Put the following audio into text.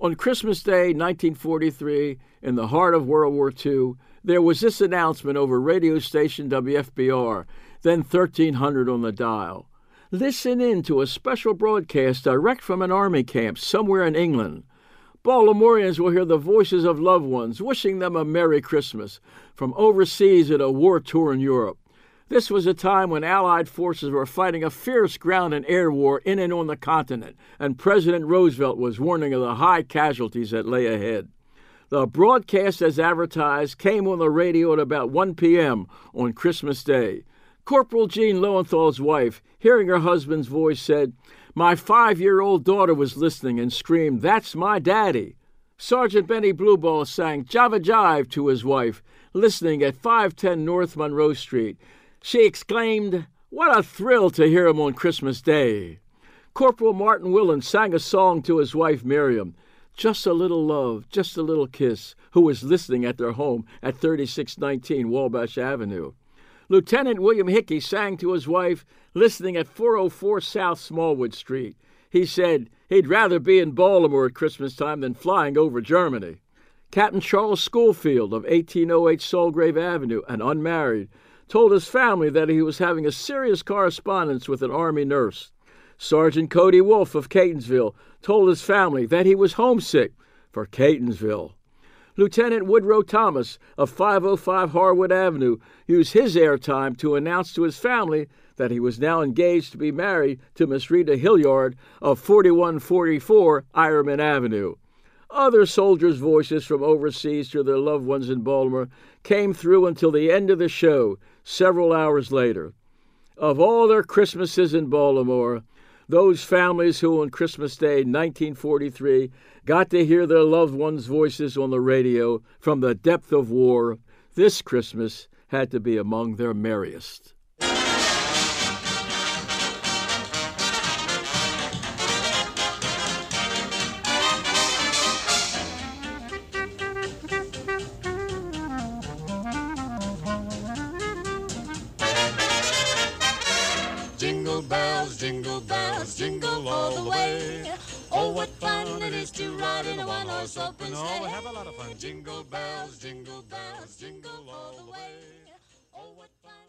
On Christmas Day, 1943, in the heart of World War II, there was this announcement over radio station WFBR, then 1300 on the dial. Listen in to a special broadcast direct from an army camp somewhere in England. Baltimoreans will hear the voices of loved ones wishing them a Merry Christmas from overseas at a war torn Europe. This was a time when Allied forces were fighting a fierce ground and air war in and on the continent, and President Roosevelt was warning of the high casualties that lay ahead. The broadcast, as advertised, came on the radio at about 1 p.m. on Christmas Day. Corporal Jean Lowenthal's wife, hearing her husband's voice, said, My five year old daughter was listening and screamed, That's my daddy. Sergeant Benny Blueball sang Java Jive to his wife, listening at 510 North Monroe Street. She exclaimed, What a thrill to hear him on Christmas Day! Corporal Martin Willen sang a song to his wife Miriam, Just a Little Love, Just a Little Kiss, who was listening at their home at 3619 Wabash Avenue. Lieutenant William Hickey sang to his wife, listening at 404 South Smallwood Street. He said he'd rather be in Baltimore at Christmas time than flying over Germany. Captain Charles Schoolfield of 1808 Sulgrave Avenue, and unmarried, told his family that he was having a serious correspondence with an Army nurse. Sergeant Cody Wolf of Catonsville told his family that he was homesick for Catonsville. Lieutenant Woodrow Thomas of 505 Harwood Avenue used his airtime to announce to his family that he was now engaged to be married to Miss Rita Hilliard of 4144 Ironman Avenue. Other soldiers' voices from overseas to their loved ones in Baltimore came through until the end of the show, several hours later. Of all their Christmases in Baltimore, those families who on Christmas Day 1943 got to hear their loved ones' voices on the radio from the depth of war, this Christmas had to be among their merriest. Jingle bells, jingle bells, jingle all the way. Oh, what fun it is to ride in a one-horse open sleigh. No, have a lot of fun. Jingle bells, jingle bells, jingle all the way. Oh, what fun.